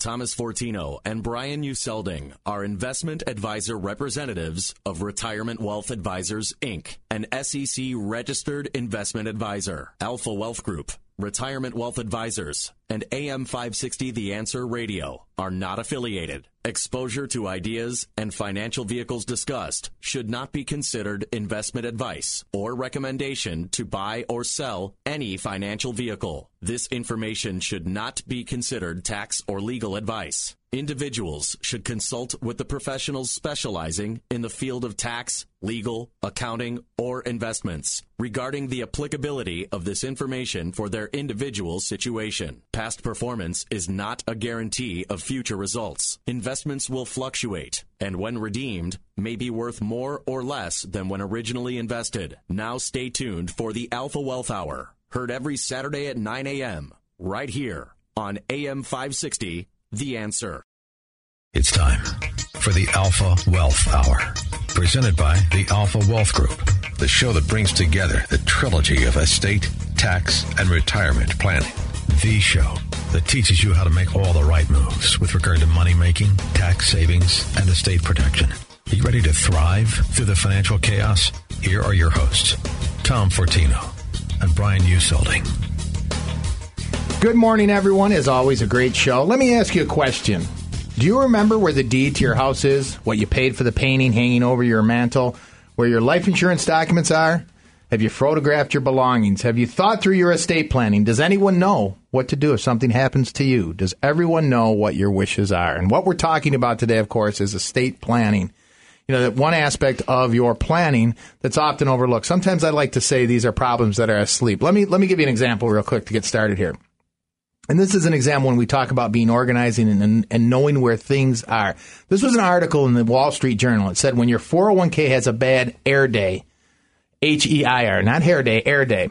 Thomas Fortino and Brian Uselding are investment advisor representatives of Retirement Wealth Advisors, Inc., an SEC registered investment advisor. Alpha Wealth Group, Retirement Wealth Advisors, and AM 560 The Answer Radio are not affiliated. Exposure to ideas and financial vehicles discussed should not be considered investment advice or recommendation to buy or sell any financial vehicle. This information should not be considered tax or legal advice. Individuals should consult with the professionals specializing in the field of tax, legal, accounting, or investments regarding the applicability of this information for their individual situation. Past performance is not a guarantee of future results. Investments will fluctuate and when redeemed may be worth more or less than when originally invested. Now stay tuned for the Alpha Wealth Hour, heard every Saturday at 9 a.m. right here on AM 560 the answer. It's time for the Alpha Wealth Hour, presented by the Alpha Wealth Group, the show that brings together the trilogy of estate, tax, and retirement planning. The show that teaches you how to make all the right moves with regard to money making, tax savings, and estate protection. Are you ready to thrive through the financial chaos? Here are your hosts, Tom Fortino and Brian Uselding. Good morning, everyone. As always, a great show. Let me ask you a question. Do you remember where the deed to your house is? What you paid for the painting hanging over your mantle? Where your life insurance documents are? Have you photographed your belongings? Have you thought through your estate planning? Does anyone know what to do if something happens to you? Does everyone know what your wishes are? And what we're talking about today, of course, is estate planning. You know, that one aspect of your planning that's often overlooked. Sometimes I like to say these are problems that are asleep. Let me let me give you an example real quick to get started here. And this is an example when we talk about being organizing and, and, knowing where things are. This was an article in the Wall Street Journal. It said when your 401k has a bad heir day, H E I R, not hair day, heir day.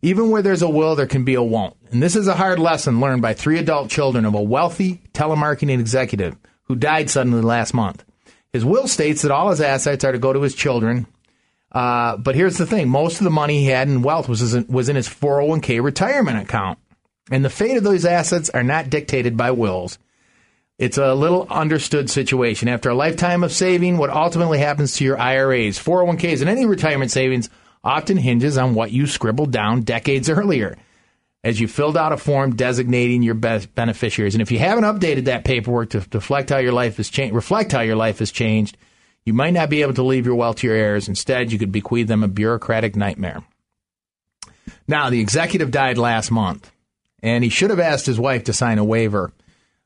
Even where there's a will, there can be a won't. And this is a hard lesson learned by three adult children of a wealthy telemarketing executive who died suddenly last month. His will states that all his assets are to go to his children. Uh, but here's the thing most of the money he had in wealth was, was in his 401k retirement account. And the fate of those assets are not dictated by wills. It's a little understood situation. After a lifetime of saving, what ultimately happens to your IRAs, 401ks, and any retirement savings often hinges on what you scribbled down decades earlier as you filled out a form designating your beneficiaries. And if you haven't updated that paperwork to reflect how your life has changed, reflect how your life has changed, you might not be able to leave your wealth to your heirs. Instead, you could bequeath them a bureaucratic nightmare. Now, the executive died last month and he should have asked his wife to sign a waiver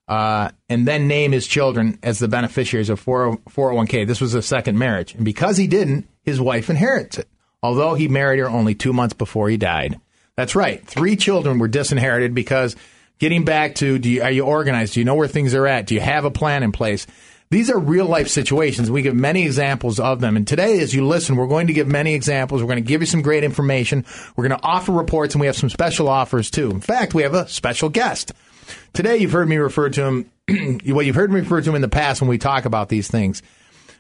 uh, and then name his children as the beneficiaries of 401k. This was a second marriage. And because he didn't, his wife inherits it, although he married her only two months before he died. That's right. Three children were disinherited because getting back to do you, are you organized? Do you know where things are at? Do you have a plan in place? These are real life situations. We give many examples of them. And today, as you listen, we're going to give many examples. We're going to give you some great information. We're going to offer reports, and we have some special offers too. In fact, we have a special guest. Today, you've heard me refer to him, well, you've heard me refer to him in the past when we talk about these things.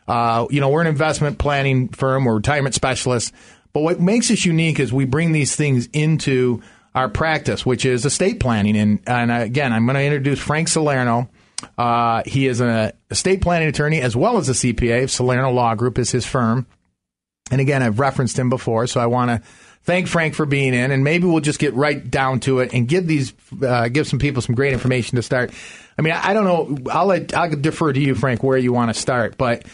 Uh, you know, we're an investment planning firm, we're retirement specialists. But what makes us unique is we bring these things into our practice, which is estate planning. And, and again, I'm going to introduce Frank Salerno. Uh, he is an estate planning attorney as well as a CPA. Salerno Law Group is his firm. And again, I've referenced him before, so I want to thank Frank for being in, and maybe we'll just get right down to it and give these uh, give some people some great information to start. I mean, I don't know. I'll let, I'll defer to you, Frank, where you want to start, but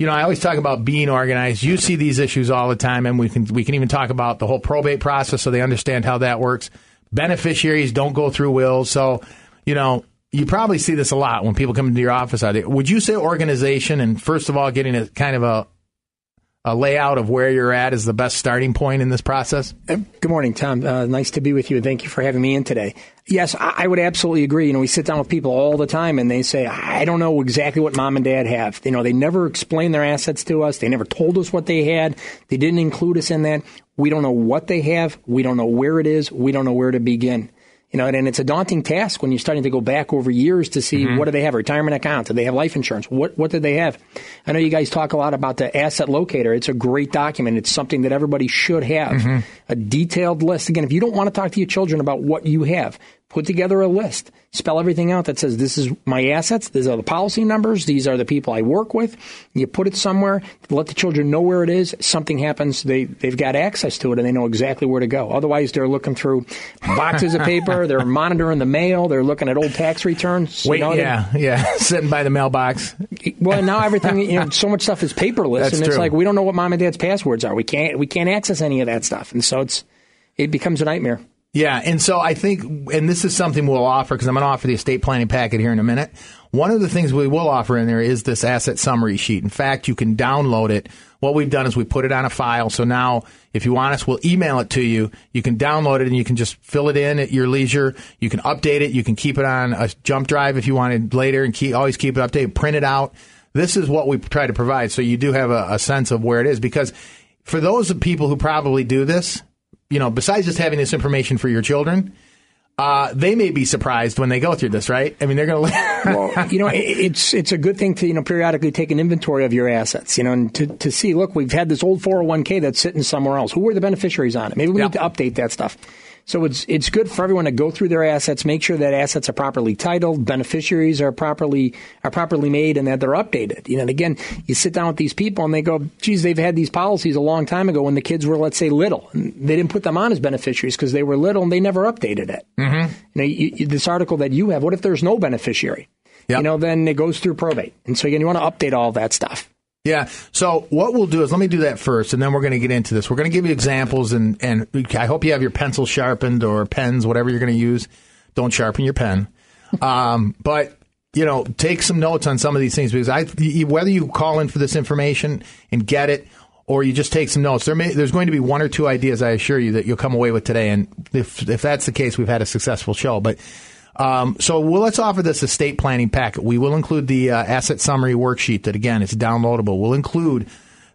you know, I always talk about being organized. You see these issues all the time, and we can we can even talk about the whole probate process so they understand how that works. Beneficiaries don't go through wills, so you know you probably see this a lot when people come into your office. Would you say organization and first of all getting a kind of a a layout of where you're at is the best starting point in this process? Uh, good morning, Tom. Uh, nice to be with you, and thank you for having me in today. Yes, I, I, would absolutely agree. You know, we sit down with people all the time, and they say, "I don't know exactly what mom and dad have." You know, they never explained their assets to us. They never told us what they had. They didn't include us in that. We don't know what they have. We don't know where it is. We don't know where to begin. You know, and it's a daunting task when you're starting to go back over years to see mm-hmm. what do they have, retirement account, do they have life insurance, what what did they have? I know you guys talk a lot about the asset locator. It's a great document. It's something that everybody should have. Mm-hmm. A detailed list. Again, if you don't want to talk to your children about what you have, put together a list, spell everything out that says this is my assets, these are the policy numbers, these are the people I work with. You put it somewhere, let the children know where it is. Something happens, they they've got access to it and they know exactly where to go. Otherwise, they're looking through boxes of paper, they're monitoring the mail, they're looking at old tax returns. Wait, you know, yeah, yeah, sitting by the mailbox. Well, now everything, you know, so much stuff is paperless, That's and it's true. like we don't know what mom and dad's passwords are. We can't we can't access any of that stuff, and so it's it becomes a nightmare. Yeah, and so I think, and this is something we'll offer because I'm going to offer the estate planning packet here in a minute. One of the things we will offer in there is this asset summary sheet. In fact, you can download it. What we've done is we put it on a file. So now, if you want us, we'll email it to you. You can download it and you can just fill it in at your leisure. You can update it. You can keep it on a jump drive if you wanted later and keep, always keep it updated. Print it out. This is what we try to provide. So you do have a, a sense of where it is because for those people who probably do this, you know, besides just having this information for your children, uh, they may be surprised when they go through this, right? I mean, they're going to. well, you know, it's it's a good thing to you know periodically take an inventory of your assets, you know, and to, to see. Look, we've had this old 401k that's sitting somewhere else. Who were the beneficiaries on it? Maybe we yep. need to update that stuff. So it's it's good for everyone to go through their assets, make sure that assets are properly titled, beneficiaries are properly are properly made, and that they're updated. You know, and again, you sit down with these people and they go, "Geez, they've had these policies a long time ago when the kids were, let's say, little. And they didn't put them on as beneficiaries because they were little and they never updated it." Mm-hmm. You know, you, this article that you have, what if there's no beneficiary? Yep. You know, then it goes through probate, and so again, you want to update all that stuff. Yeah. So what we'll do is let me do that first, and then we're going to get into this. We're going to give you examples, and and I hope you have your pencil sharpened or pens, whatever you're going to use. Don't sharpen your pen, um, but you know, take some notes on some of these things because I whether you call in for this information and get it. Or you just take some notes. There may, there's going to be one or two ideas, I assure you, that you'll come away with today. And if if that's the case, we've had a successful show. But um, so well, let's offer this estate planning packet. We will include the uh, asset summary worksheet that again is downloadable. We'll include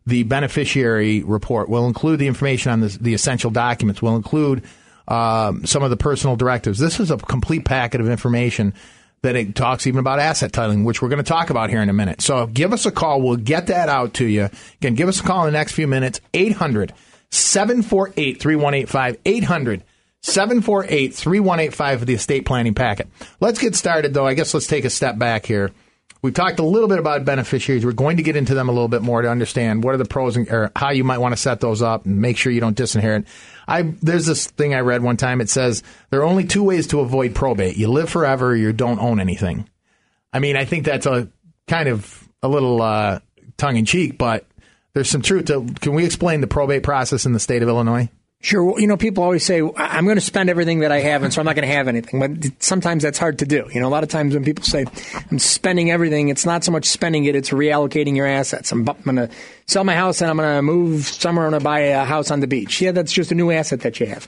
the beneficiary report. We'll include the information on the, the essential documents. We'll include um, some of the personal directives. This is a complete packet of information that it talks even about asset titling, which we're going to talk about here in a minute. So give us a call. We'll get that out to you. Again, give us a call in the next few minutes. 800 748 3185. 800 748 3185 for the estate planning packet. Let's get started, though. I guess let's take a step back here. We've talked a little bit about beneficiaries. We're going to get into them a little bit more to understand what are the pros and or how you might want to set those up and make sure you don't disinherit. I there's this thing I read one time. It says there are only two ways to avoid probate: you live forever, or you don't own anything. I mean, I think that's a kind of a little uh, tongue in cheek, but there's some truth to. Can we explain the probate process in the state of Illinois? Sure. You know, people always say, I'm going to spend everything that I have, and so I'm not going to have anything. But sometimes that's hard to do. You know, a lot of times when people say, I'm spending everything, it's not so much spending it, it's reallocating your assets. I'm, I'm going to sell my house and I'm going to move somewhere and buy a house on the beach. Yeah, that's just a new asset that you have.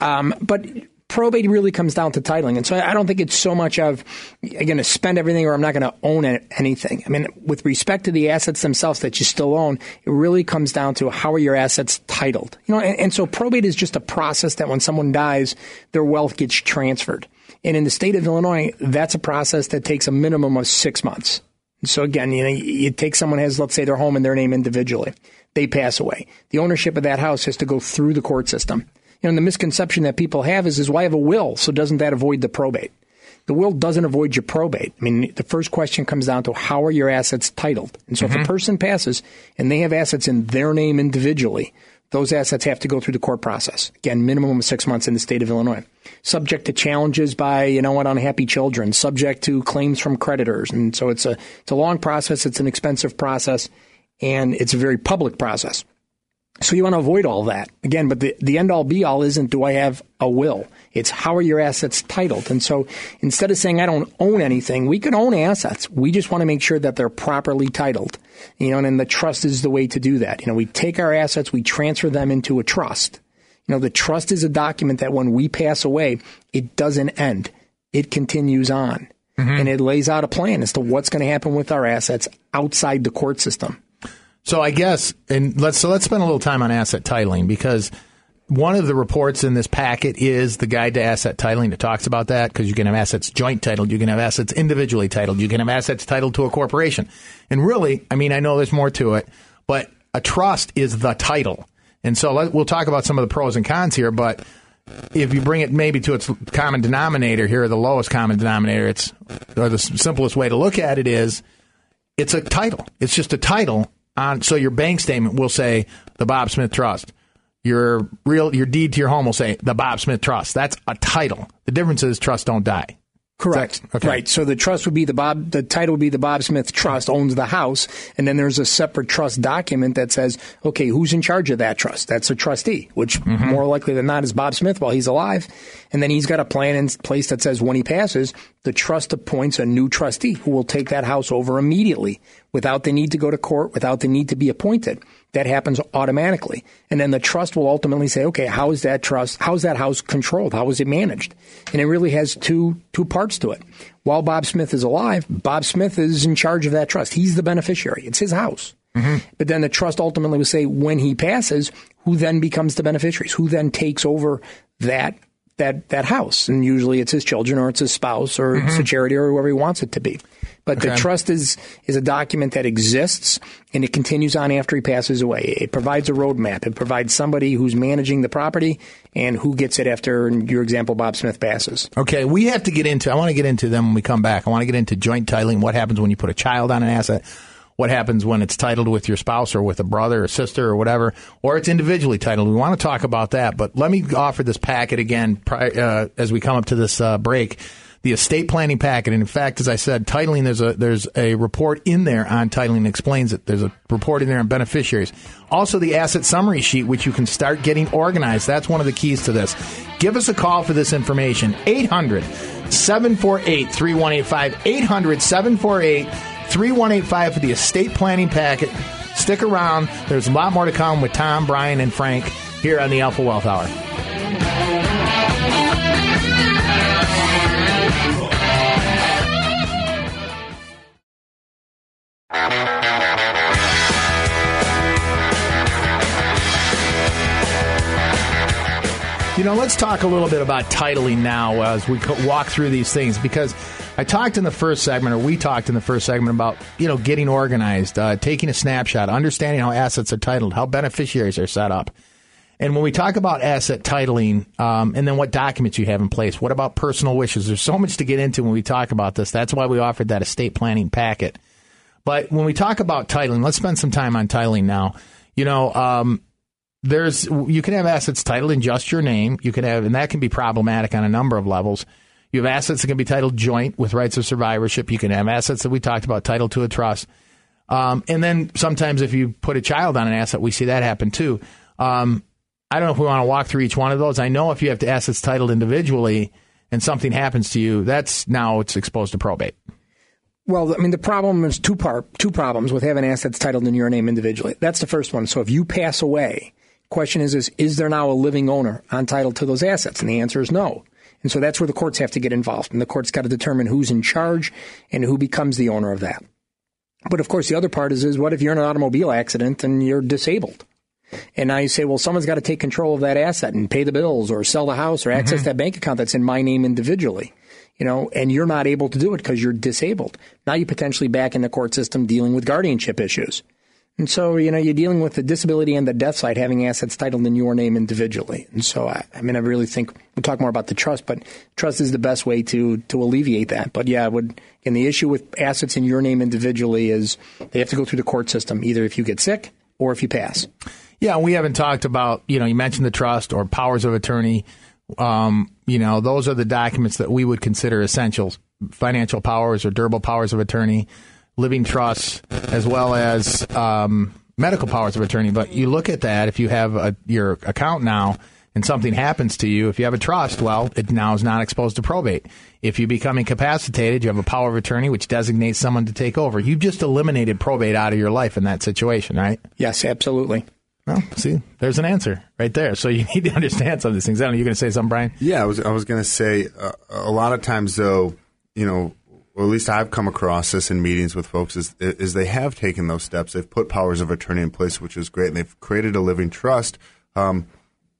Um, but probate really comes down to titling. And so I don't think it's so much of, I'm going to spend everything or I'm not going to own anything. I mean, with respect to the assets themselves that you still own, it really comes down to how are your assets titled. You know, and, and so probate is just a process that when someone dies, their wealth gets transferred. And in the state of Illinois, that's a process that takes a minimum of six months. So again, you know, you take someone has, let's say, their home in their name individually. They pass away. The ownership of that house has to go through the court system. You know, the misconception that people have is, is, well, have a will, so doesn't that avoid the probate? The will doesn't avoid your probate. I mean, the first question comes down to how are your assets titled? And so mm-hmm. if a mm-hmm. person passes and they have assets in their name individually, those assets have to go through the court process. Again, minimum of six months in the state of Illinois. Subject to challenges by, you know what, unhappy children, subject to claims from creditors. And so it's a, it's a long process. It's an expensive process and it's a very public process. So you want to avoid all that again, but the, the end all be all isn't do I have a will? It's how are your assets titled? And so instead of saying I don't own anything, we can own assets. We just want to make sure that they're properly titled. You know, and then the trust is the way to do that. You know, we take our assets, we transfer them into a trust. You know, the trust is a document that when we pass away, it doesn't end. It continues on. Mm-hmm. And it lays out a plan as to what's going to happen with our assets outside the court system. So I guess, and let's so let's spend a little time on asset titling because one of the reports in this packet is the guide to asset titling that talks about that because you can have assets joint titled, you can have assets individually titled, you can have assets titled to a corporation. And really, I mean, I know there's more to it, but a trust is the title. And so let, we'll talk about some of the pros and cons here, but if you bring it maybe to its common denominator here, the lowest common denominator, it's or the simplest way to look at it is it's a title. It's just a title on so your bank statement will say the Bob Smith Trust. Your real your deed to your home will say the Bob Smith Trust. That's a title. The difference is trusts don't die. Correct. Okay. Right. So the trust would be the Bob, the title would be the Bob Smith Trust owns the house. And then there's a separate trust document that says, okay, who's in charge of that trust? That's a trustee, which mm-hmm. more likely than not is Bob Smith while he's alive. And then he's got a plan in place that says when he passes, the trust appoints a new trustee who will take that house over immediately without the need to go to court, without the need to be appointed. That happens automatically. And then the trust will ultimately say, okay, how is that trust, how is that house controlled? How is it managed? And it really has two, two parts to it. While Bob Smith is alive, Bob Smith is in charge of that trust. He's the beneficiary. It's his house. Mm-hmm. But then the trust ultimately will say when he passes, who then becomes the beneficiaries? Who then takes over that that that house? And usually it's his children or it's his spouse or mm-hmm. it's a charity or whoever he wants it to be. But okay. the trust is is a document that exists and it continues on after he passes away. It provides a roadmap. It provides somebody who's managing the property and who gets it after your example Bob Smith passes. Okay, we have to get into I want to get into them when we come back. I want to get into joint titling, what happens when you put a child on an asset what happens when it's titled with your spouse or with a brother or sister or whatever, or it's individually titled. We want to talk about that, but let me offer this packet again uh, as we come up to this uh, break the estate planning packet. And in fact, as I said, titling there's a there's a report in there on titling explains it. There's a report in there on beneficiaries. Also, the asset summary sheet, which you can start getting organized. That's one of the keys to this. Give us a call for this information. 800 748 3185. 800 748 3185 for the estate planning packet. Stick around. There's a lot more to come with Tom, Brian, and Frank here on the Alpha Wealth Hour. You know, let's talk a little bit about titling now as we walk through these things because I talked in the first segment, or we talked in the first segment about you know getting organized, uh, taking a snapshot, understanding how assets are titled, how beneficiaries are set up. And when we talk about asset titling, um, and then what documents you have in place, what about personal wishes? There's so much to get into when we talk about this. That's why we offered that estate planning packet. But when we talk about titling, let's spend some time on titling now. You know, um, there's you can have assets titled in just your name. You can have, and that can be problematic on a number of levels. You have assets that can be titled joint with rights of survivorship. You can have assets that we talked about titled to a trust. Um, and then sometimes if you put a child on an asset, we see that happen too. Um, I don't know if we want to walk through each one of those. I know if you have to assets titled individually and something happens to you, that's now it's exposed to probate. Well, I mean, the problem is two part two problems with having assets titled in your name individually. That's the first one. So if you pass away, Question is, is, is there now a living owner entitled to those assets? And the answer is no. And so that's where the courts have to get involved. And the court's got to determine who's in charge and who becomes the owner of that. But of course, the other part is, is what if you're in an automobile accident and you're disabled? And now you say, well, someone's got to take control of that asset and pay the bills or sell the house or access mm-hmm. that bank account that's in my name individually. You know, and you're not able to do it because you're disabled. Now you're potentially back in the court system dealing with guardianship issues. And so, you know, you're dealing with the disability and the death side having assets titled in your name individually. And so, I, I mean, I really think we'll talk more about the trust, but trust is the best way to, to alleviate that. But yeah, would, and the issue with assets in your name individually is they have to go through the court system, either if you get sick or if you pass. Yeah, we haven't talked about, you know, you mentioned the trust or powers of attorney. Um, you know, those are the documents that we would consider essentials financial powers or durable powers of attorney living trusts, as well as um, medical powers of attorney. But you look at that if you have a, your account now and something happens to you, if you have a trust, well, it now is not exposed to probate. If you become incapacitated, you have a power of attorney which designates someone to take over. You've just eliminated probate out of your life in that situation, right? Yes, absolutely. Well, see, there's an answer right there. So you need to understand some of these things. I don't know. You're going to say something, Brian? Yeah, I was. I was going to say uh, a lot of times, though, you know, or at least I've come across this in meetings with folks, is, is they have taken those steps. They've put powers of attorney in place, which is great, and they've created a living trust. Um,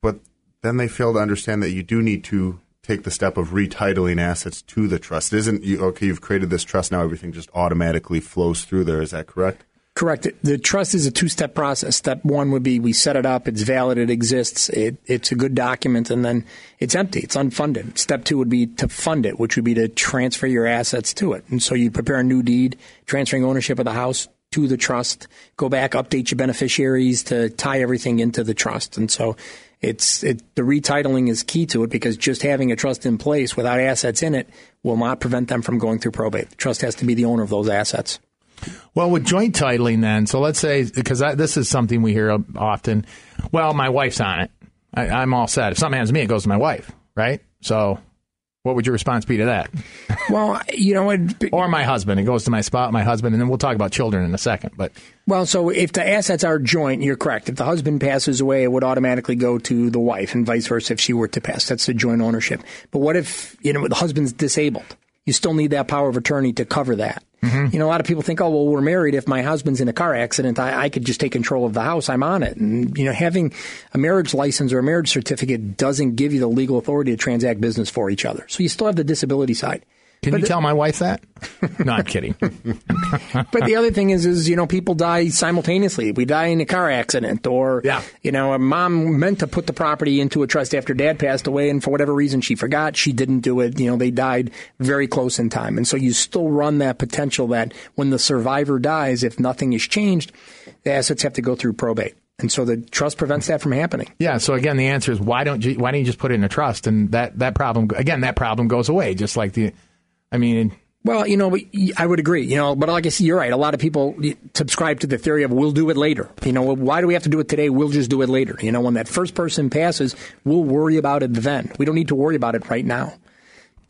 but then they fail to understand that you do need to take the step of retitling assets to the trust. It isn't you, okay? You've created this trust now; everything just automatically flows through there. Is that correct? Correct. The trust is a two-step process. Step one would be we set it up, it's valid, it exists, it, it's a good document, and then it's empty, it's unfunded. Step two would be to fund it, which would be to transfer your assets to it. And so you prepare a new deed, transferring ownership of the house to the trust, go back, update your beneficiaries to tie everything into the trust. And so it's it, the retitling is key to it because just having a trust in place without assets in it will not prevent them from going through probate. The trust has to be the owner of those assets. Well, with joint titling, then, so let's say, because this is something we hear often. Well, my wife's on it. I, I'm all set. If something happens to me, it goes to my wife, right? So, what would your response be to that? Well, you know, it, or my husband. It goes to my spot, my husband, and then we'll talk about children in a second. But well, so if the assets are joint, you're correct. If the husband passes away, it would automatically go to the wife, and vice versa if she were to pass. That's the joint ownership. But what if you know the husband's disabled? You still need that power of attorney to cover that. Mm-hmm. You know, a lot of people think, oh, well, we're married. If my husband's in a car accident, I, I, could just take control of the house. I'm on it. And, you know, having a marriage license or a marriage certificate doesn't give you the legal authority to transact business for each other. So you still have the disability side. Can but you the, tell my wife that? no, I'm kidding. but the other thing is, is you know, people die simultaneously. We die in a car accident, or yeah. you know, a mom meant to put the property into a trust after dad passed away, and for whatever reason she forgot, she didn't do it. You know, they died very close in time, and so you still run that potential that when the survivor dies, if nothing is changed, the assets have to go through probate. And so the trust prevents that from happening. Yeah. So again, the answer is why don't you why don't you just put it in a trust, and that that problem again that problem goes away, just like the I mean, well, you know, I would agree. You know, but like I see, you're right. A lot of people subscribe to the theory of we'll do it later. You know, why do we have to do it today? We'll just do it later. You know, when that first person passes, we'll worry about it then. We don't need to worry about it right now.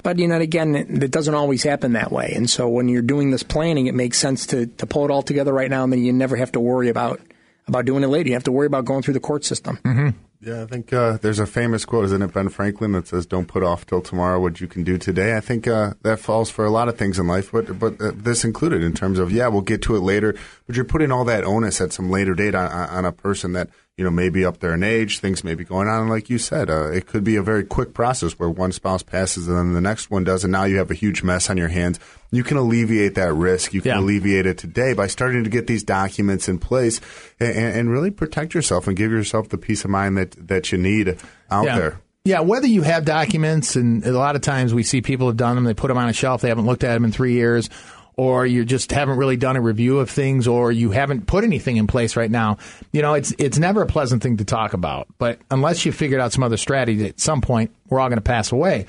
But you know, again, it doesn't always happen that way. And so when you're doing this planning, it makes sense to to pull it all together right now, and then you never have to worry about about doing it later. You have to worry about going through the court system. Mm-hmm. Yeah, I think uh, there's a famous quote, isn't it, Ben Franklin, that says, "Don't put off till tomorrow what you can do today." I think uh, that falls for a lot of things in life, but but uh, this included in terms of yeah, we'll get to it later, but you're putting all that onus at some later date on, on a person that you know maybe up there in age, things may be going on, and like you said, uh, it could be a very quick process where one spouse passes and then the next one does, and now you have a huge mess on your hands you can alleviate that risk. You can yeah. alleviate it today by starting to get these documents in place and, and, really protect yourself and give yourself the peace of mind that, that you need out yeah. there. Yeah, whether you have documents, and a lot of times we see people have done them, they put them on a shelf, they haven't looked at them in three years, or you just haven't really done a review of things, or you haven't put anything in place right now. You know, it's it's never a pleasant thing to talk about. But unless you figured out some other strategy, at some point we're all going to pass away.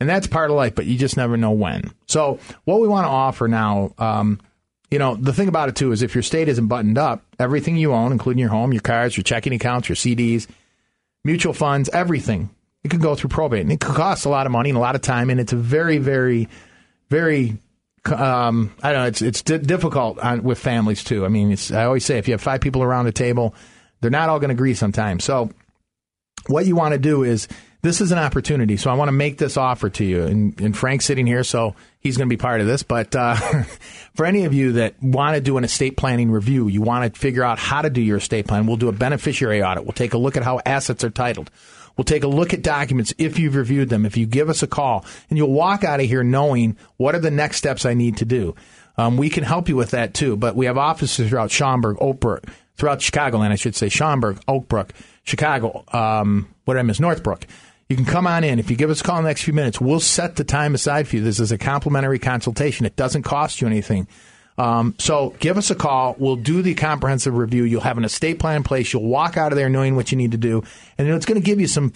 And that's part of life, but you just never know when. So, what we want to offer now, um, you know, the thing about it too is if your state isn't buttoned up, everything you own, including your home, your cars, your checking accounts, your CDs, mutual funds, everything, it can go through probate. And it could cost a lot of money and a lot of time. And it's a very, very, very um, I don't know. It's it's difficult on, with families too. I mean, I always say if you have five people around a table, they're not all going to agree sometimes. So, what you want to do is this is an opportunity. So I want to make this offer to you. And, and Frank's sitting here, so he's going to be part of this. But uh, for any of you that want to do an estate planning review, you want to figure out how to do your estate plan, we'll do a beneficiary audit. We'll take a look at how assets are titled. We'll take a look at documents if you've reviewed them. If you give us a call, and you'll walk out of here knowing what are the next steps I need to do. Um, we can help you with that too. But we have offices throughout Schaumburg, Oakbrook, throughout Chicagoland, I should say, Schaumburg, Oakbrook, Chicago, um, what I miss, Northbrook. You can come on in. If you give us a call in the next few minutes, we'll set the time aside for you. This is a complimentary consultation. It doesn't cost you anything. Um, so give us a call. We'll do the comprehensive review. You'll have an estate plan in place. You'll walk out of there knowing what you need to do, and it's going to give you some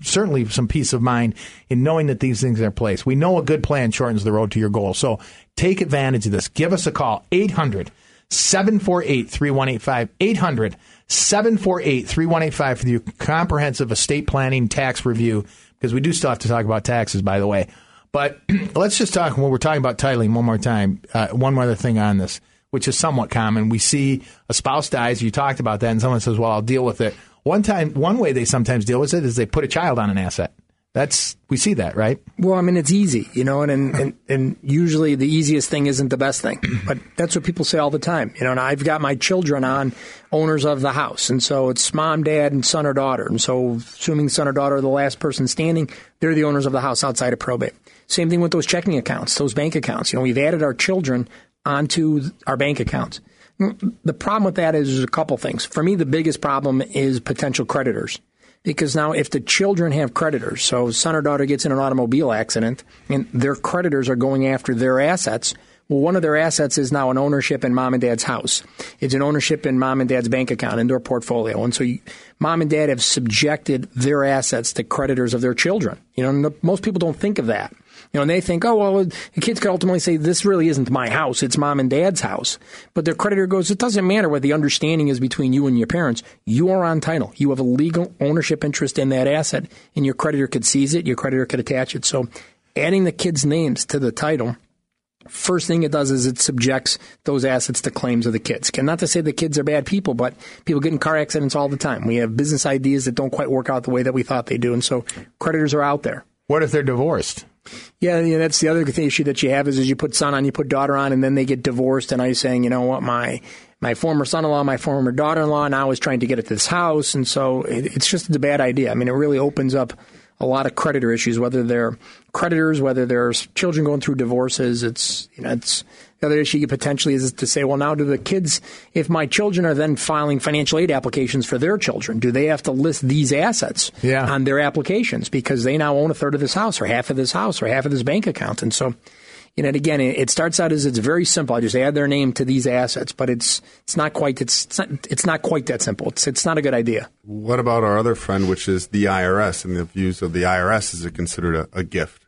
certainly some peace of mind in knowing that these things are in place. We know a good plan shortens the road to your goal. So take advantage of this. Give us a call 800 748 3185. 800 748 3185 for the comprehensive estate planning tax review, because we do still have to talk about taxes, by the way. But let's just talk when we're talking about titling one more time. Uh, one other thing on this, which is somewhat common. We see a spouse dies. You talked about that, and someone says, "Well, I'll deal with it." One time, one way they sometimes deal with it is they put a child on an asset. That's we see that, right? Well, I mean, it's easy, you know, and, and, and, and usually the easiest thing isn't the best thing. But that's what people say all the time, you know. And I've got my children on owners of the house, and so it's mom, dad, and son or daughter. And so, assuming son or daughter are the last person standing, they're the owners of the house outside of probate. Same thing with those checking accounts, those bank accounts. You know, we've added our children onto our bank accounts. The problem with that is a couple things. For me, the biggest problem is potential creditors because now if the children have creditors, so son or daughter gets in an automobile accident and their creditors are going after their assets, well, one of their assets is now an ownership in mom and dad's house. It's an ownership in mom and dad's bank account in their portfolio. And so you, mom and dad have subjected their assets to creditors of their children. You know, most people don't think of that. You know, and they think, oh, well, the kids could ultimately say, this really isn't my house. It's mom and dad's house. But their creditor goes, it doesn't matter what the understanding is between you and your parents. You are on title. You have a legal ownership interest in that asset, and your creditor could seize it. Your creditor could attach it. So adding the kids' names to the title first thing it does is it subjects those assets to claims of the kids. And not to say the kids are bad people, but people get in car accidents all the time. We have business ideas that don't quite work out the way that we thought they do. And so creditors are out there. What if they're divorced? Yeah, yeah, that's the other thing issue that you have is, is you put son on, you put daughter on, and then they get divorced. And I saying, you know what, my my former son-in-law, my former daughter-in-law, now is trying to get at this house, and so it, it's just a bad idea. I mean, it really opens up a lot of creditor issues, whether they're creditors, whether there's children going through divorces. It's you know, it's the other issue potentially is to say, well, now do the kids, if my children are then filing financial aid applications for their children, do they have to list these assets yeah. on their applications because they now own a third of this house or half of this house or half of this bank account? And so, you know, again, it starts out as it's very simple. I just add their name to these assets, but it's it's not quite it's it's not, it's not quite that simple. It's it's not a good idea. What about our other friend, which is the IRS, and the views of the IRS? Is it considered a, a gift?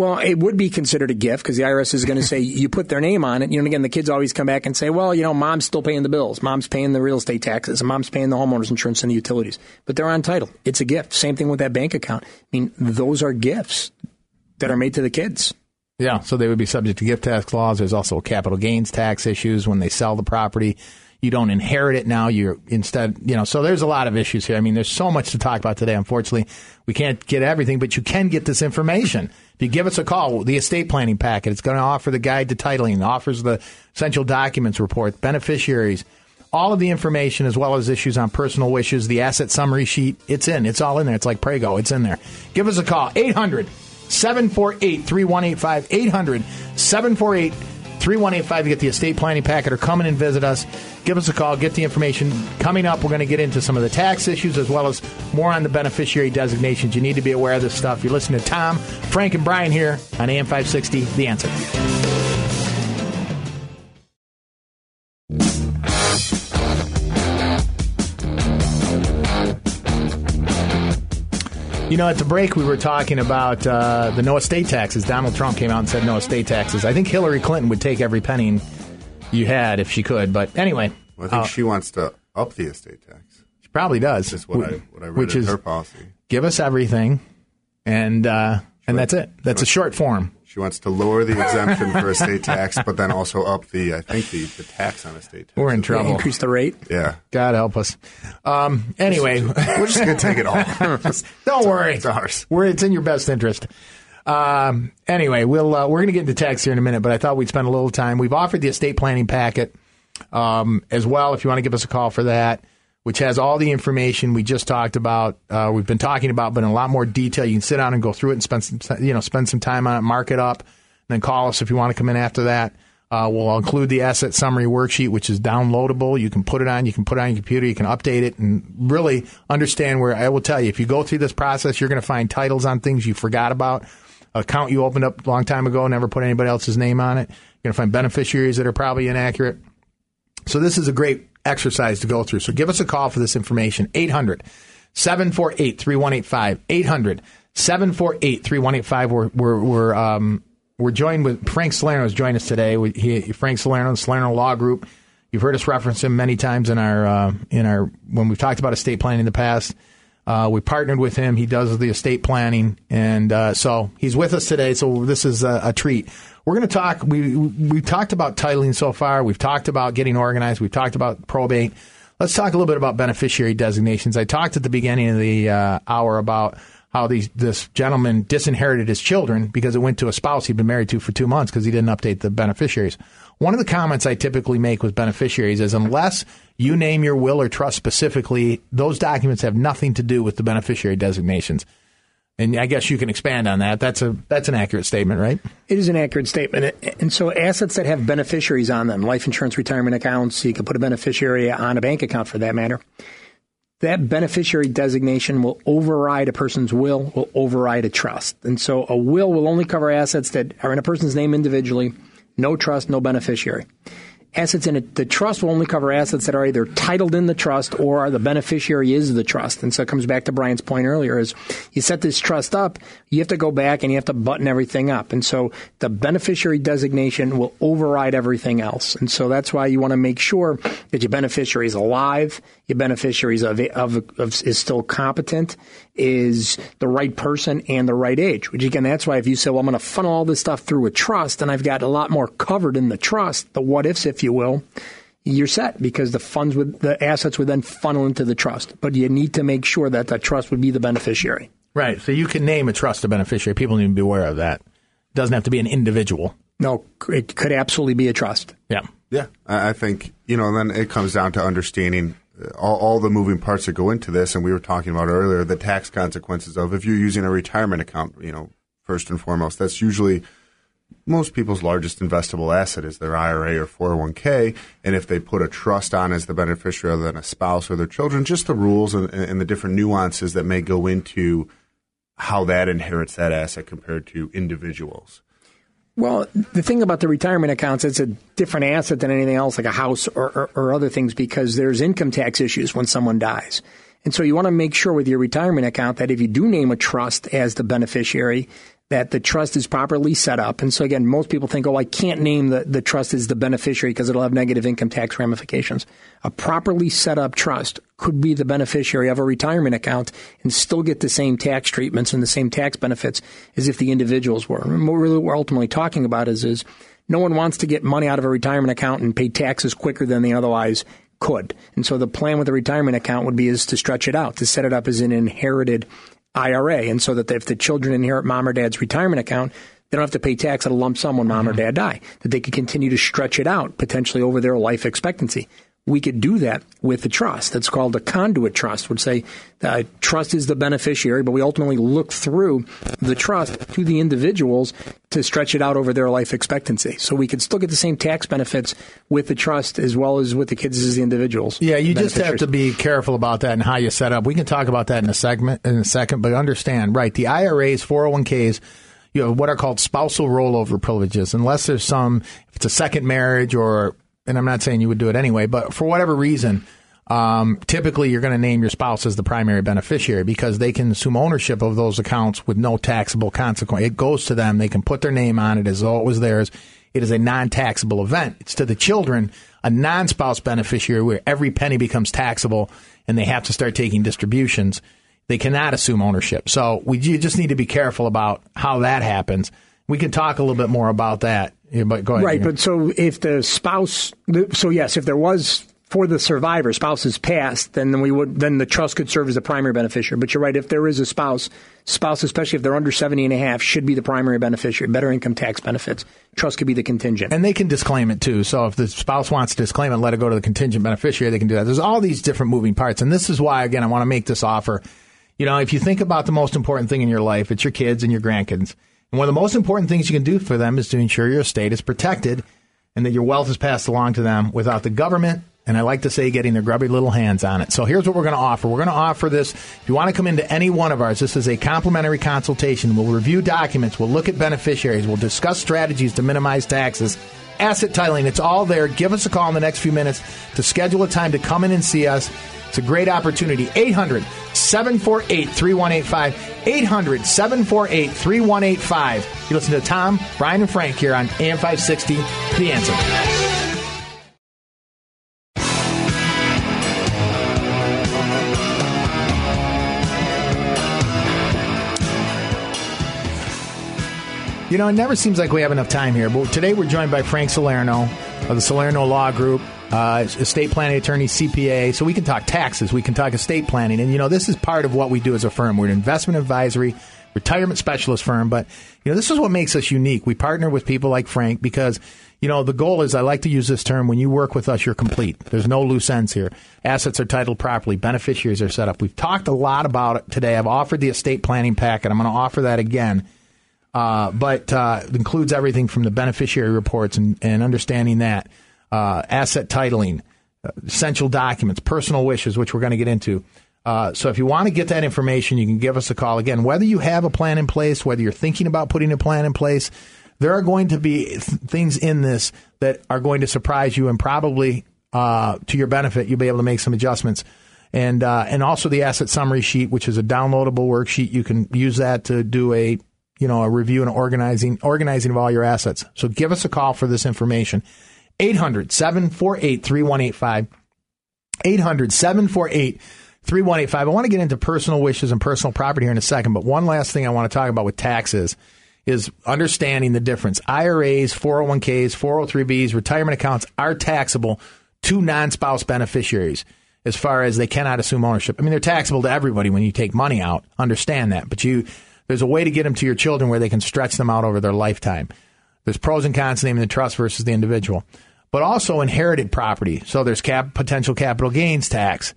Well, it would be considered a gift because the IRS is going to say you put their name on it. You know, again, the kids always come back and say, well, you know, mom's still paying the bills. Mom's paying the real estate taxes and mom's paying the homeowner's insurance and the utilities. But they're on title. It's a gift. Same thing with that bank account. I mean, those are gifts that are made to the kids. Yeah, so they would be subject to gift tax laws. There's also capital gains tax issues when they sell the property. You don't inherit it now. You're instead, you know, so there's a lot of issues here. I mean, there's so much to talk about today. Unfortunately, we can't get everything, but you can get this information. If you give us a call, the estate planning packet, it's going to offer the guide to titling, offers the essential documents report, beneficiaries, all of the information as well as issues on personal wishes, the asset summary sheet. It's in. It's all in there. It's like Prego. It's in there. Give us a call. 800 748 3185. 800 748 3185 to get the estate planning packet or come in and visit us. Give us a call, get the information. Coming up, we're going to get into some of the tax issues as well as more on the beneficiary designations. You need to be aware of this stuff. You're listening to Tom, Frank, and Brian here on AM 560, The Answer. You know, at the break, we were talking about uh, the no estate taxes. Donald Trump came out and said no estate taxes. I think Hillary Clinton would take every penny you had if she could. But anyway, well, I think uh, she wants to up the estate tax. She probably does. That's what I what I read which is her policy. Give us everything, and uh, and that's it. That's a short form. She wants to lower the exemption for estate tax, but then also up the, I think, the, the tax on estate tax. We're in trouble. Increase the rate. Yeah. God help us. Um, anyway, we're just going to take it all. Don't worry. It's ours. We're, it's in your best interest. Um, anyway, we'll, uh, we're going to get into tax here in a minute, but I thought we'd spend a little time. We've offered the estate planning packet um, as well if you want to give us a call for that which has all the information we just talked about. Uh, we've been talking about, but in a lot more detail. You can sit down and go through it and spend some, you know, spend some time on it, mark it up, and then call us if you want to come in after that. Uh, we'll include the asset summary worksheet, which is downloadable. You can put it on, you can put it on your computer, you can update it, and really understand where I will tell you if you go through this process, you're going to find titles on things you forgot about, account you opened up a long time ago, never put anybody else's name on it. You're going to find beneficiaries that are probably inaccurate. So this is a great exercise to go through. So give us a call for this information. 800 748 3185. 800 748 3185. We're, we're, we're, um, we're joined with Frank Salerno has joined us today. We, he, Frank Salerno, Salerno Law Group. You've heard us reference him many times in our uh, in our when we've talked about estate planning in the past. Uh, we partnered with him. He does the estate planning, and uh, so he's with us today. So this is a, a treat. We're going to talk. We we talked about titling so far. We've talked about getting organized. We've talked about probate. Let's talk a little bit about beneficiary designations. I talked at the beginning of the uh, hour about how these, this gentleman disinherited his children because it went to a spouse he'd been married to for two months because he didn't update the beneficiaries. One of the comments I typically make with beneficiaries is unless you name your will or trust specifically, those documents have nothing to do with the beneficiary designations. And I guess you can expand on that. That's a that's an accurate statement, right? It is an accurate statement. And so assets that have beneficiaries on them, life insurance retirement accounts, you can put a beneficiary on a bank account for that matter. That beneficiary designation will override a person's will, will override a trust. And so a will will only cover assets that are in a person's name individually, no trust, no beneficiary assets in it. The trust will only cover assets that are either titled in the trust or the beneficiary is the trust. And so it comes back to Brian's point earlier is you set this trust up, you have to go back and you have to button everything up. And so the beneficiary designation will override everything else. And so that's why you want to make sure that your beneficiary is alive, your beneficiary is, of, of, of, is still competent, is the right person and the right age. Which again, that's why if you say, well, I'm going to funnel all this stuff through a trust and I've got a lot more covered in the trust, the what ifs, if you will, you're set because the funds would, the assets would then funnel into the trust. But you need to make sure that that trust would be the beneficiary. Right. So you can name a trust a beneficiary. People need to be aware of that. It doesn't have to be an individual. No, it could absolutely be a trust. Yeah. Yeah. I think, you know, then it comes down to understanding all, all, the moving parts that go into this, and we were talking about earlier the tax consequences of if you're using a retirement account. You know, first and foremost, that's usually most people's largest investable asset is their IRA or 401k, and if they put a trust on as the beneficiary other than a spouse or their children, just the rules and, and the different nuances that may go into how that inherits that asset compared to individuals. Well, the thing about the retirement accounts, it's a different asset than anything else, like a house or, or, or, other things, because there's income tax issues when someone dies. And so you want to make sure with your retirement account that if you do name a trust as the beneficiary, that the trust is properly set up. And so again, most people think, oh, I can't name the, the trust as the beneficiary because it'll have negative income tax ramifications. A properly set up trust could be the beneficiary of a retirement account and still get the same tax treatments and the same tax benefits as if the individuals were. And what we're ultimately talking about is, is no one wants to get money out of a retirement account and pay taxes quicker than they otherwise could. And so the plan with a retirement account would be is to stretch it out, to set it up as an inherited IRA. And so that if the children inherit mom or dad's retirement account, they don't have to pay tax at a lump sum when mom mm-hmm. or dad die. That they could continue to stretch it out potentially over their life expectancy. We could do that with the trust. That's called a conduit trust. Would say the trust is the beneficiary, but we ultimately look through the trust to the individuals to stretch it out over their life expectancy. So we could still get the same tax benefits with the trust as well as with the kids as the individuals. Yeah, you just have to be careful about that and how you set up. We can talk about that in a segment in a second, but understand, right, the IRAs, 401ks, you know, what are called spousal rollover privileges, unless there's some, if it's a second marriage or and I'm not saying you would do it anyway, but for whatever reason, um, typically you're going to name your spouse as the primary beneficiary because they can assume ownership of those accounts with no taxable consequence. It goes to them. They can put their name on it as though it was theirs. It is a non-taxable event. It's to the children, a non-spouse beneficiary where every penny becomes taxable and they have to start taking distributions. They cannot assume ownership. So we just need to be careful about how that happens. We can talk a little bit more about that yeah, but go ahead. Right, but so if the spouse, so yes, if there was for the survivor, spouse is passed, then we would then the trust could serve as the primary beneficiary. But you're right, if there is a spouse, spouse, especially if they're under 70 and a half, should be the primary beneficiary. Better income tax benefits. Trust could be the contingent. And they can disclaim it too. So if the spouse wants to disclaim it and let it go to the contingent beneficiary, they can do that. There's all these different moving parts. And this is why, again, I want to make this offer. You know, if you think about the most important thing in your life, it's your kids and your grandkids. And one of the most important things you can do for them is to ensure your estate is protected and that your wealth is passed along to them without the government and I like to say getting their grubby little hands on it. So here's what we're going to offer. We're going to offer this. If you want to come into any one of ours, this is a complimentary consultation. We'll review documents. We'll look at beneficiaries. We'll discuss strategies to minimize taxes. Asset titling, it's all there. Give us a call in the next few minutes to schedule a time to come in and see us. It's a great opportunity. 800 748 3185. 800 748 3185. You listen to Tom, Brian, and Frank here on AM 560, The Answer. You know, it never seems like we have enough time here, but today we're joined by Frank Salerno of the Salerno Law Group uh, estate planning attorney, CPA. So we can talk taxes, we can talk estate planning, and you know, this is part of what we do as a firm. We're an investment advisory, retirement specialist firm, but you know, this is what makes us unique. We partner with people like Frank because you know, the goal is I like to use this term when you work with us, you're complete. There's no loose ends here. Assets are titled properly, beneficiaries are set up. We've talked a lot about it today. I've offered the estate planning packet. I'm going to offer that again. Uh, but uh, includes everything from the beneficiary reports and, and understanding that, uh, asset titling, uh, essential documents, personal wishes, which we're going to get into. Uh, so if you want to get that information, you can give us a call. Again, whether you have a plan in place, whether you're thinking about putting a plan in place, there are going to be th- things in this that are going to surprise you and probably uh, to your benefit, you'll be able to make some adjustments. And and also the asset summary sheet, which is a downloadable worksheet. You can use that to do a you know, a review and organizing, organizing of all your assets. So give us a call for this information. 800 748 3185. 800 748 3185. I want to get into personal wishes and personal property here in a second, but one last thing I want to talk about with taxes is understanding the difference. IRAs, 401ks, 403bs, retirement accounts are taxable to non spouse beneficiaries as far as they cannot assume ownership. I mean, they're taxable to everybody when you take money out. Understand that. But you, there's a way to get them to your children where they can stretch them out over their lifetime. There's pros and cons naming the trust versus the individual, but also inherited property. So there's cap, potential capital gains tax.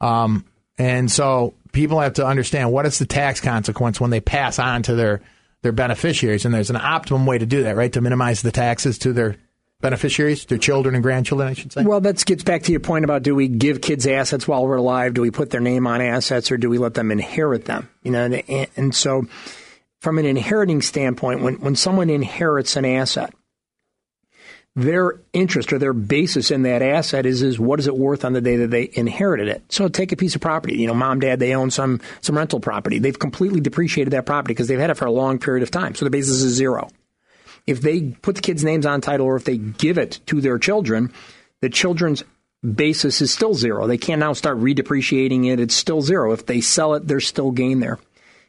Um, and so people have to understand what is the tax consequence when they pass on to their, their beneficiaries. And there's an optimum way to do that, right? To minimize the taxes to their beneficiaries, their children and grandchildren, I should say? Well, that gets back to your point about do we give kids assets while we're alive? Do we put their name on assets or do we let them inherit them? You know, and, and so from an inheriting standpoint, when, when someone inherits an asset, their interest or their basis in that asset is is what is it worth on the day that they inherited it. So take a piece of property. You know, mom, dad, they own some some rental property. They've completely depreciated that property because they've had it for a long period of time. So the basis is zero if they put the kids' names on title or if they give it to their children, the children's basis is still zero. They can't now start redepreciating it. It's still zero. If they sell it, there's still gain there.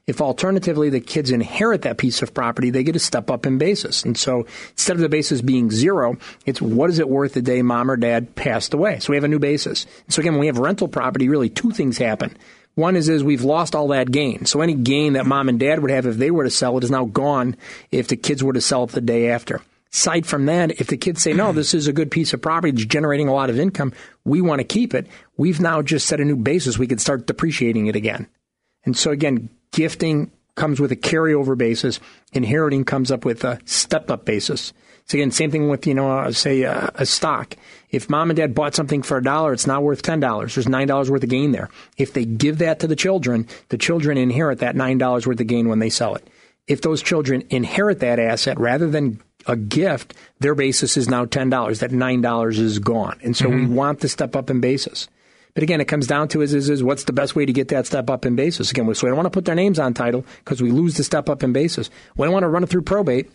If alternatively the kids inherit that piece of property, they get a step up in basis. And so instead of the basis being zero, it's what is it worth the day mom or dad passed away? So we have a new basis. So again, when we have rental property, really two things happen. One is is we've lost all that gain. So any gain that mom and dad would have if they were to sell it is now gone if the kids were to sell it the day after. Aside from that, if the kids say, no, this is a good piece of property, it's generating a lot of income, we want to keep it, we've now just set a new basis. We can start depreciating it again. And so again, gifting comes with a carryover basis. Inheriting comes up with a step up basis. So again, same thing with, you know, uh, say uh, a stock. If mom and dad bought something for a dollar, it's now worth $10. There's $9 worth of gain there. If they give that to the children, the children inherit that $9 worth of gain when they sell it. If those children inherit that asset rather than a gift, their basis is now $10. That $9 is gone. And so mm-hmm. we want to step up in basis. But again, it comes down to is, is, is what's the best way to get that step up in basis? Again, so we don't want to put their names on title because we lose the step up in basis. We don't want to run it through probate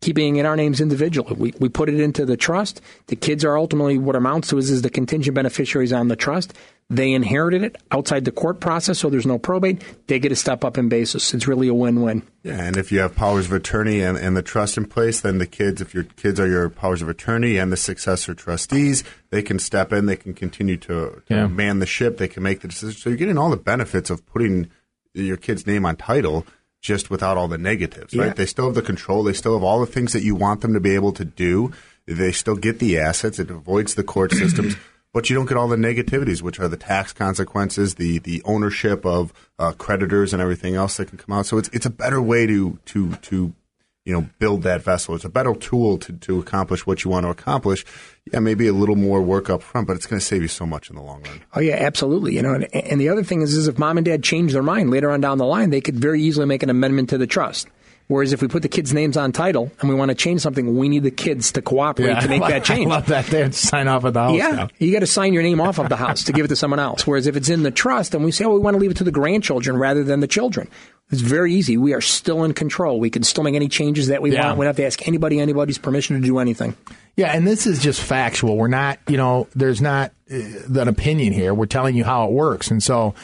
keeping in our names individually. We, we put it into the trust. The kids are ultimately what amounts to is, is the contingent beneficiaries on the trust. They inherited it outside the court process, so there's no probate. They get a step up in basis. It's really a win-win. Yeah, and if you have powers of attorney and, and the trust in place, then the kids, if your kids are your powers of attorney and the successor trustees, they can step in. They can continue to, to yeah. man the ship. They can make the decision. So you're getting all the benefits of putting your kid's name on title just without all the negatives, right? Yeah. They still have the control. They still have all the things that you want them to be able to do. They still get the assets. It avoids the court systems, but you don't get all the negativities, which are the tax consequences, the the ownership of uh, creditors, and everything else that can come out. So it's it's a better way to to to you know, build that vessel. It's a better tool to, to accomplish what you want to accomplish. Yeah, maybe a little more work up front, but it's going to save you so much in the long run. Oh yeah, absolutely. You know, and, and the other thing is, is if mom and dad change their mind later on down the line, they could very easily make an amendment to the trust. Whereas if we put the kids' names on title and we want to change something, we need the kids to cooperate yeah, to make that change. I love that. They sign off of the house. Yeah, now. you got to sign your name off of the house to give it to someone else. Whereas if it's in the trust and we say, oh, we want to leave it to the grandchildren rather than the children, it's very easy. We are still in control. We can still make any changes that we yeah. want. We don't have to ask anybody anybody's permission to do anything. Yeah, and this is just factual. We're not, you know, there's not uh, an opinion here. We're telling you how it works. And so,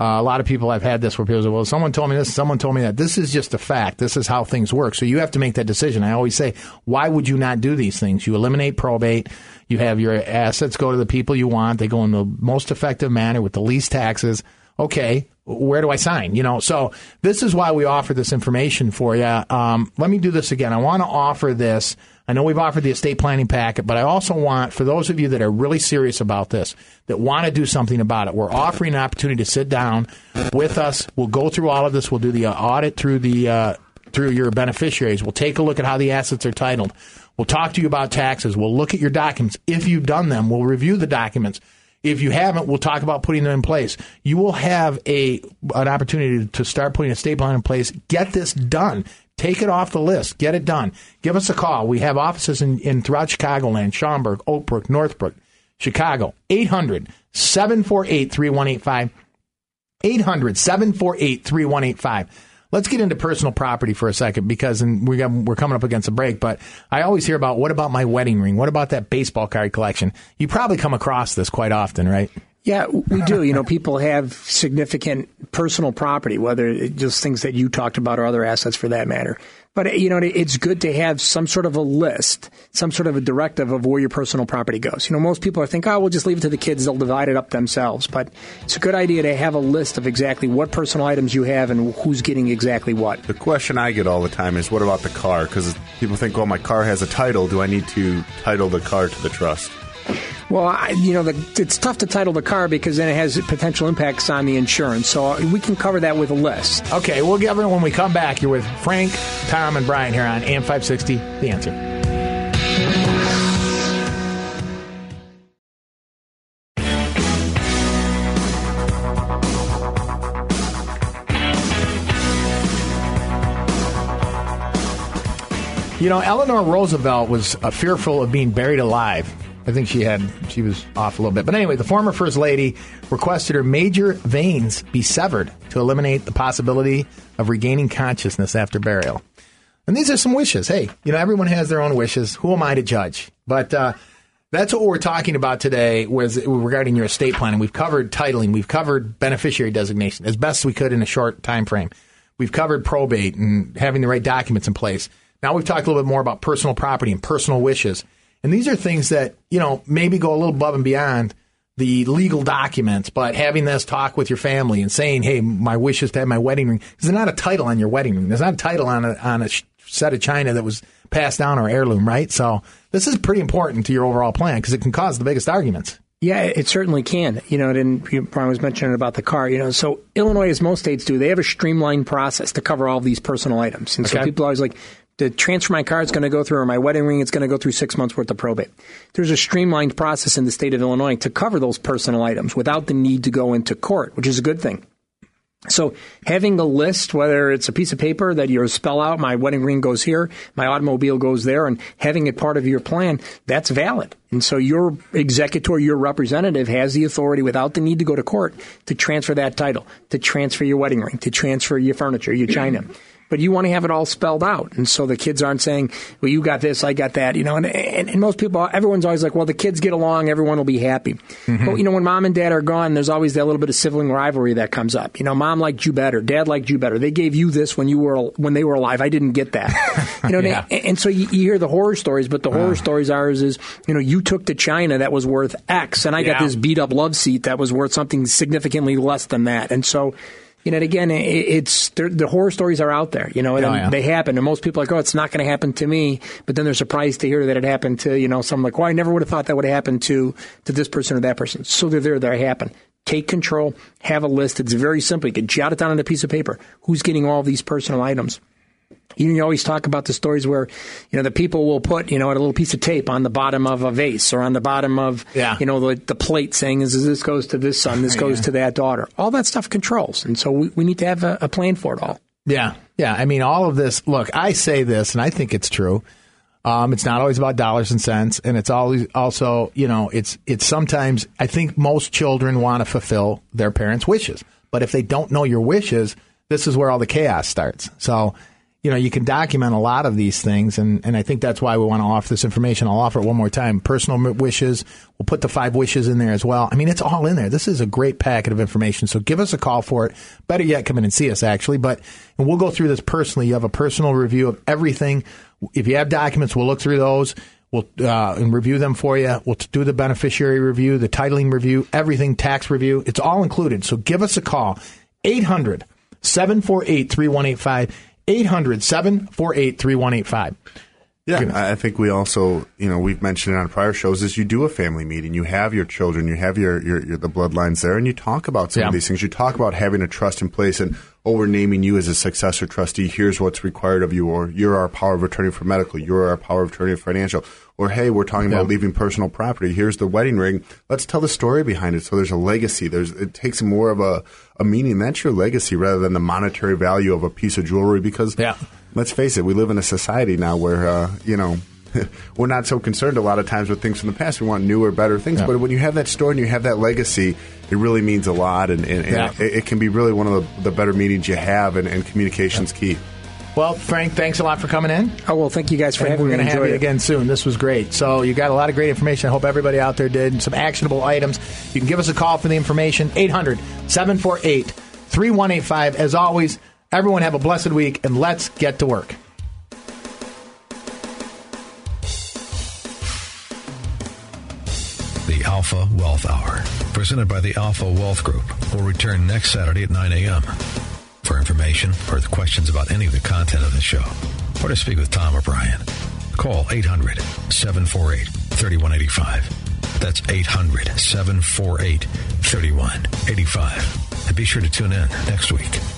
Uh, a lot of people have had this where people say, well, someone told me this, someone told me that. This is just a fact. This is how things work. So you have to make that decision. I always say, why would you not do these things? You eliminate probate. You have your assets go to the people you want. They go in the most effective manner with the least taxes. Okay, where do I sign? You know, so this is why we offer this information for you. Um, let me do this again. I want to offer this. I know we've offered the estate planning packet, but I also want, for those of you that are really serious about this, that want to do something about it, we're offering an opportunity to sit down with us. We'll go through all of this. We'll do the uh, audit through the uh, through your beneficiaries. We'll take a look at how the assets are titled. We'll talk to you about taxes. We'll look at your documents. If you've done them, we'll review the documents. If you haven't, we'll talk about putting them in place. You will have a an opportunity to start putting a estate plan in place. Get this done. Take it off the list. Get it done. Give us a call. We have offices in, in throughout Chicagoland, Schaumburg, Oakbrook, Northbrook, Chicago. 800 748 3185. 800 748 3185. Let's get into personal property for a second because we got, we're coming up against a break. But I always hear about what about my wedding ring? What about that baseball card collection? You probably come across this quite often, right? Yeah, we do. You know, people have significant personal property, whether just things that you talked about or other assets for that matter. But, you know, it's good to have some sort of a list, some sort of a directive of where your personal property goes. You know, most people are think, oh, we'll just leave it to the kids. They'll divide it up themselves. But it's a good idea to have a list of exactly what personal items you have and who's getting exactly what. The question I get all the time is, what about the car? Because people think, well, my car has a title. Do I need to title the car to the trust? Well, I, you know, the, it's tough to title the car because then it has potential impacts on the insurance. So we can cover that with a list. Okay, we'll get everyone when we come back. You're with Frank, Tom, and Brian here on AM 560. The answer. You know, Eleanor Roosevelt was uh, fearful of being buried alive I think she had she was off a little bit. But anyway, the former first lady requested her major veins be severed to eliminate the possibility of regaining consciousness after burial. And these are some wishes. Hey, you know, everyone has their own wishes. Who am I to judge? But uh, that's what we're talking about today was regarding your estate planning. We've covered titling, we've covered beneficiary designation as best we could in a short time frame. We've covered probate and having the right documents in place. Now we've talked a little bit more about personal property and personal wishes. And these are things that, you know, maybe go a little above and beyond the legal documents, but having this talk with your family and saying, hey, my wish is to have my wedding ring. There's not a title on your wedding ring. There's not a title on a, on a set of china that was passed down or heirloom, right? So this is pretty important to your overall plan because it can cause the biggest arguments. Yeah, it certainly can. You know, and Brian was mentioning about the car. You know, so Illinois, as most states do, they have a streamlined process to cover all these personal items. And okay. so people are always like, the transfer my car is going to go through, or my wedding ring, it's going to go through six months worth of probate. There's a streamlined process in the state of Illinois to cover those personal items without the need to go into court, which is a good thing. So having a list, whether it's a piece of paper that you spell out, my wedding ring goes here, my automobile goes there, and having it part of your plan, that's valid. And so your executor, your representative has the authority without the need to go to court to transfer that title, to transfer your wedding ring, to transfer your furniture, your china but you want to have it all spelled out. And so the kids aren't saying, well, you got this, I got that, you know, and, and, and most people, everyone's always like, well, the kids get along, everyone will be happy. Mm-hmm. But, you know, when mom and dad are gone, there's always that little bit of sibling rivalry that comes up. You know, mom liked you better, dad liked you better. They gave you this when you were, when they were alive. I didn't get that. You know, yeah. and, and, so you, you, hear the horror stories, but the horror uh. stories are is, is, you know, you took to China that was worth X and I yeah. got this beat up love seat that was worth something significantly less than that. And so, you know, and again, it's the horror stories are out there, you know, and oh, yeah. they happen. And most people are like, oh, it's not going to happen to me. But then they're surprised to hear that it happened to, you know, someone like, well, I never would have thought that would have happened to, to this person or that person. So they're there, they happen. Take control, have a list. It's very simple. You can jot it down on a piece of paper. Who's getting all these personal items? You, you always talk about the stories where, you know, the people will put, you know, a little piece of tape on the bottom of a vase or on the bottom of, yeah. you know, the, the plate saying, is this goes to this son, this goes yeah. to that daughter. All that stuff controls. And so we, we need to have a, a plan for it all. Yeah. Yeah. I mean, all of this, look, I say this and I think it's true. Um, it's not always about dollars and cents, and it's always also, you know, it's it's sometimes. I think most children want to fulfill their parents' wishes, but if they don't know your wishes, this is where all the chaos starts. So you know, you can document a lot of these things, and, and I think that's why we want to offer this information. I'll offer it one more time. Personal wishes. We'll put the five wishes in there as well. I mean, it's all in there. This is a great packet of information. So give us a call for it. Better yet, come in and see us actually. But and we'll go through this personally. You have a personal review of everything. If you have documents, we'll look through those. We'll uh, and review them for you. We'll do the beneficiary review, the titling review, everything, tax review. It's all included. So give us a call. 800 748 3185. 800 748 3185. Yeah, I think we also, you know, we've mentioned it on prior shows is you do a family meeting, you have your children, you have your, your, your the bloodlines there, and you talk about some Yeah. of these things. You talk about having a trust in place, and oh, we're naming you as a successor trustee. Here's what's required of you, or you're our power of attorney for medical, you're our power of attorney for financial, or hey, we're talking about Yeah. leaving personal property. Here's the wedding ring. Let's tell the story behind it. So there's a legacy. There's it takes more of a a meaning. That's your legacy rather than the monetary value of a piece of jewelry. Because Yeah. let's face it, we live in a society now where uh, you know we're not so concerned a lot of times with things from the past. We want newer, better things. Yeah. But when you have that story and you have that legacy, it really means a lot, and, and, and Yeah. it, it can be really one of the, the better meetings you have, and, and communication's key. Well, Frank, thanks a lot for coming in. Oh well, thank you guys for And having we're me. going to have you it. again soon. This was great. So you got a lot of great information. I hope everybody out there did. And some actionable items. You can give us a call for the information. 800 748 3185. As always, everyone have a blessed week and let's get to work. Alpha Wealth Hour, presented by the Alpha Wealth Group, will return next Saturday at 9 a.m. For information or questions about any of the content of the show, or to speak with Tom O'Brien, call 800 748 3185. That's 800 748 3185. And be sure to tune in next week.